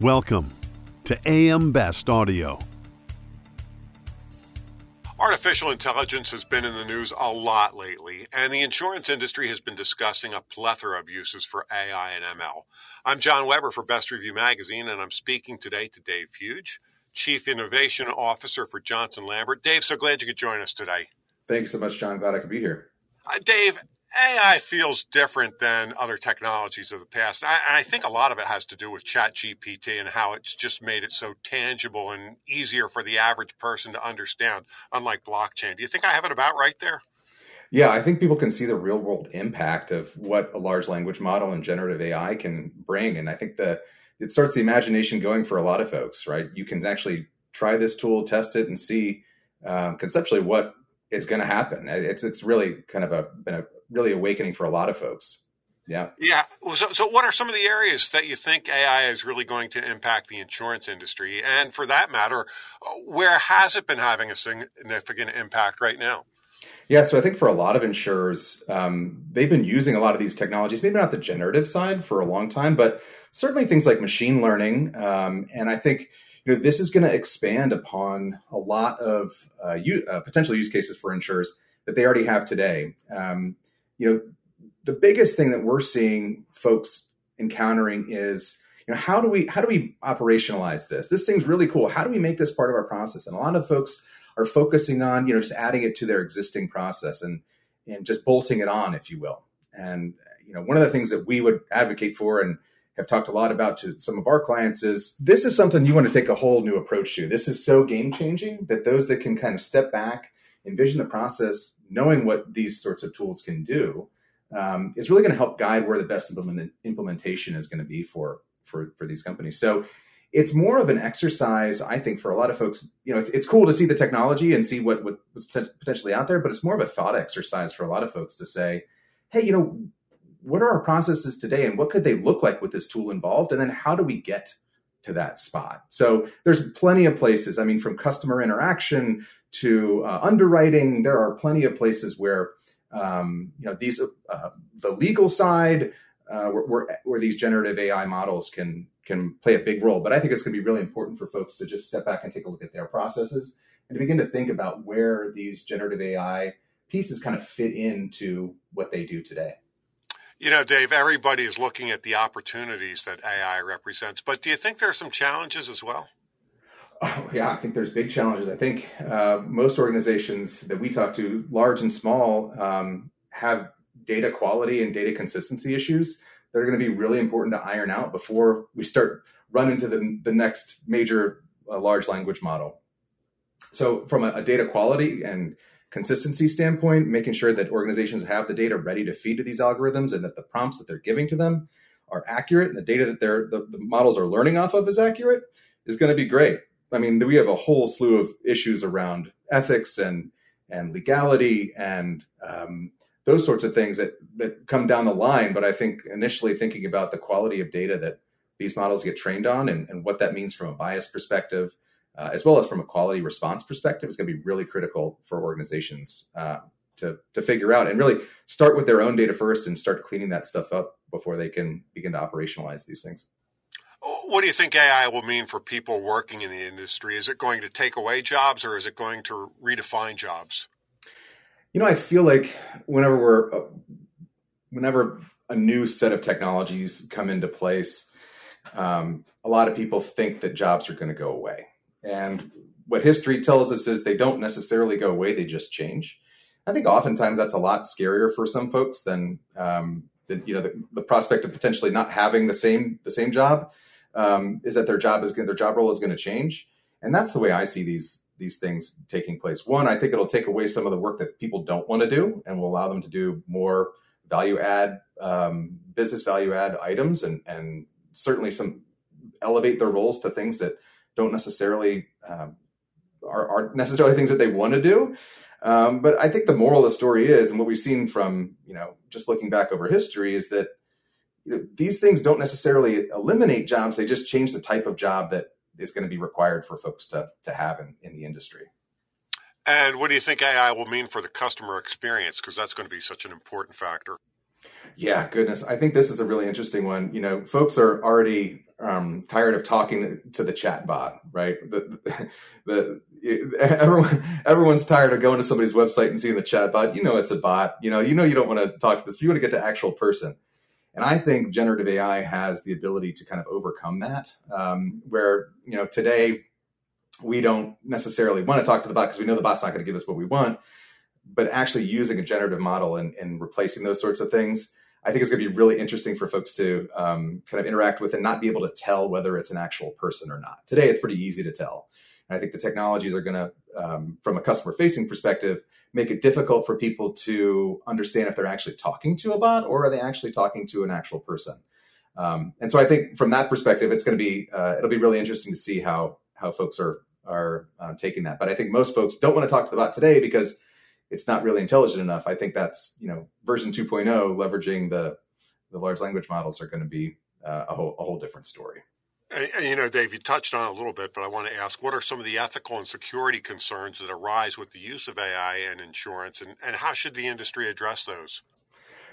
Welcome to AM Best Audio. Artificial intelligence has been in the news a lot lately, and the insurance industry has been discussing a plethora of uses for AI and ML. I'm John Weber for Best Review Magazine, and I'm speaking today to Dave Fuge, Chief Innovation Officer for Johnson Lambert. Dave, so glad you could join us today. Thanks so much, John. Glad I could be here. Uh, Dave, AI feels different than other technologies of the past. I, I, think a lot of it has to do with ChatGPT and how it's just made it so tangible and easier for the average person to understand, unlike blockchain. Do you think I have it about right there? Yeah, I think people can see the real world impact of what a large language model and generative AI can bring. And I think that it starts the imagination going for a lot of folks, right? You can actually try this tool, test it, and see um, conceptually what is going to happen. It's it's really kind of a been a really awakening for a lot of folks. Yeah. Yeah. So, so what are some of the areas that you think AI is really going to impact the insurance industry? And for that matter, where has it been having a significant impact right now? Yeah, so I think for a lot of insurers, um, they've been using a lot of these technologies, maybe not the generative side for a long time, but certainly things like machine learning. Um, and I think you know this is going to expand upon a lot of uh, u- uh, potential use cases for insurers that they already have today. Um, you know, the biggest thing that we're seeing folks encountering is, you know, how do we how do we operationalize this? This thing's really cool. How do we make this part of our process? And a lot of folks are focusing on, you know, just adding it to their existing process and and just bolting it on, if you will. And you know, one of the things that we would advocate for and have talked a lot about to some of our clients is this is something you want to take a whole new approach to. This is so game changing that those that can kind of step back envision the process, knowing what these sorts of tools can do, um, is really going to help guide where the best implement, implementation is going to be for for for these companies. So it's more of an exercise, I think, for a lot of folks. You know, it's it's cool to see the technology and see what, what what's potentially out there, but it's more of a thought exercise for a lot of folks to say, hey, you know, what are our processes today, and what could they look like with this tool involved, and then how do we get to that spot. So there's plenty of places. I mean, from customer interaction to uh, underwriting, there are plenty of places where um, you know these uh, the legal side uh, where, where, where these generative AI models can can play a big role. But I think it's going to be really important for folks to just step back and take a look at their processes and to begin to think about where these generative AI pieces kind of fit into what they do today. You know, Dave, everybody is looking at the opportunities that AI represents, but do you think there are some challenges as well? Oh, yeah, I think there's big challenges. I think uh, most organizations that we talk to, large and small, um, have data quality and data consistency issues that are going to be really important to iron out before we start run into the, the next major uh, large language model. So, from a, a data quality and consistency standpoint, making sure that organizations have the data ready to feed to these algorithms and that the prompts that they're giving to them are accurate and the data that they're the, the models are learning off of is accurate is going to be great. I mean, we have a whole slew of issues around ethics and and legality and um, those sorts of things that that come down the line. But I think initially thinking about the quality of data that these models get trained on and, and what that means from a bias perspective, uh, as well as from a quality response perspective, is going to be really critical for organizations uh, to to figure out and really start with their own data first and start cleaning that stuff up before they can begin to operationalize these things. What do you think AI will mean for people working in the industry? Is it going to take away jobs or is it going to redefine jobs? You know, I feel like whenever we're uh, whenever a new set of technologies come into place, um, a lot of people think that jobs are going to go away. And what history tells us is they don't necessarily go away; they just change. I think oftentimes that's a lot scarier for some folks than um, the, you know the, the, prospect of potentially not having the same the same job um, is that their job is their job role is going to change, and that's the way I see these these things taking place. One, I think it'll take away some of the work that people don't want to do, and will allow them to do more value add um, business value add items, and and certainly some elevate their roles to things that don't necessarily um, are, are necessarily things that they want to do. Um, but I think the moral of the story is, and what we've seen from you know just looking back over history, is that you know, these things don't necessarily eliminate jobs; they just change the type of job that is going to be required for folks to to have in, in the industry. And what do you think AI will mean for the customer experience? Because that's going to be such an important factor. Yeah, goodness. I think this is a really interesting one. You know, folks are already um, tired of talking to the chat bot, right? The, the, the, everyone, everyone's tired of going to somebody's website and seeing the chat bot. You know, it's a bot. You know, you know, you don't want to talk to this. You want to get to actual person. And I think generative AI has the ability to kind of overcome that. Um, where you know today we don't necessarily want to talk to the bot because we know the bot's not going to give us what we want. But actually using a generative model and, and replacing those sorts of things I think it's going to be really interesting for folks to um, kind of interact with and not be able to tell whether it's an actual person or not. Today, it's pretty easy to tell. And I think the technologies are going to, um, from a customer facing perspective, make it difficult for people to understand if they're actually talking to a bot or are they actually talking to an actual person. Um, and so I think from that perspective, it's going to be uh, it'll be really interesting to see how how folks are are uh, taking that. But I think most folks don't want to talk to the bot today because it's not really intelligent enough. I think that's you know version 2.0 leveraging the the large language models are going to be uh, a whole a whole different story. And, and, you know, Dave, you touched on it a little bit, but I want to ask: what are some of the ethical and security concerns that arise with the use of AI and insurance, and, and how should the industry address those?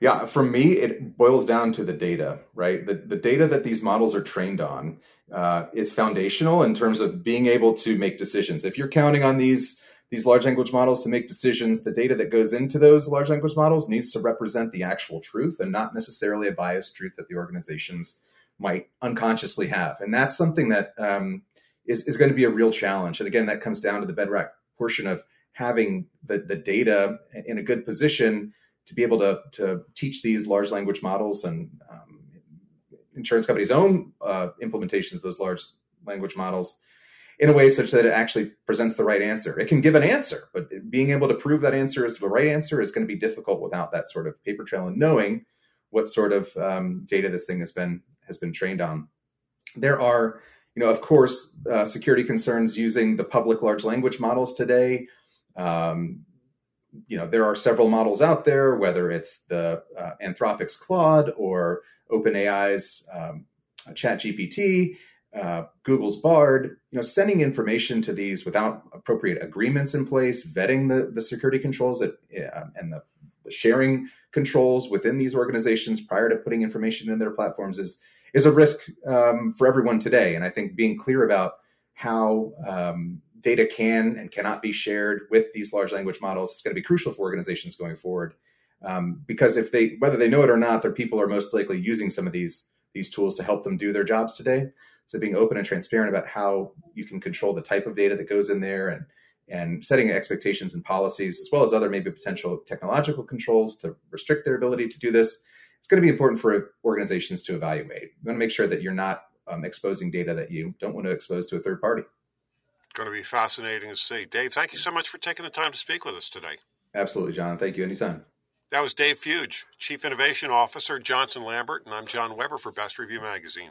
Yeah, for me, it boils down to the data, right? The, the data that these models are trained on uh, is foundational in terms of being able to make decisions. If you're counting on these these large language models to make decisions, the data that goes into those large language models needs to represent the actual truth and not necessarily a biased truth that the organizations might unconsciously have. And that's something that um, is is, going to be a real challenge. And again, that comes down to the bedrock portion of having the, the data in a good position to be able to, to teach these large language models and um, insurance companies' own uh, implementations of those large language models in a way such that it actually presents the right answer. It can give an answer, but being able to prove that answer is the right answer is going to be difficult without that sort of paper trail and knowing what sort of um, data this thing has been has been trained on. There are, you know, of course, uh, security concerns using the public large language models today. Um, you know, there are several models out there, whether it's the uh, Anthropic's Claude or OpenAI's um, ChatGPT uh, Google's Bard, you know, sending information to these without appropriate agreements in place, vetting the, the security controls that, uh, and the, the, sharing controls within these organizations prior to putting information in their platforms is is a risk um, for everyone today. And I think being clear about how um, data can and cannot be shared with these large language models is going to be crucial for organizations going forward. Um, because if they, whether they know it or not, their people are most likely using some of these these tools to help them do their jobs today. So being open and transparent about how you can control the type of data that goes in there and and setting expectations and policies as well as other maybe potential technological controls to restrict their ability to do this. It's going to be important for organizations to evaluate. You want to make sure that you're not um, exposing data that you don't want to expose to a third party. It's Going to be fascinating to see. Dave, thank you so much for taking the time to speak with us today. Absolutely, John. Thank you. Anytime. That was Dave Fuge, Chief Innovation Officer, Johnson Lambert, and I'm John Weber for Best Review Magazine.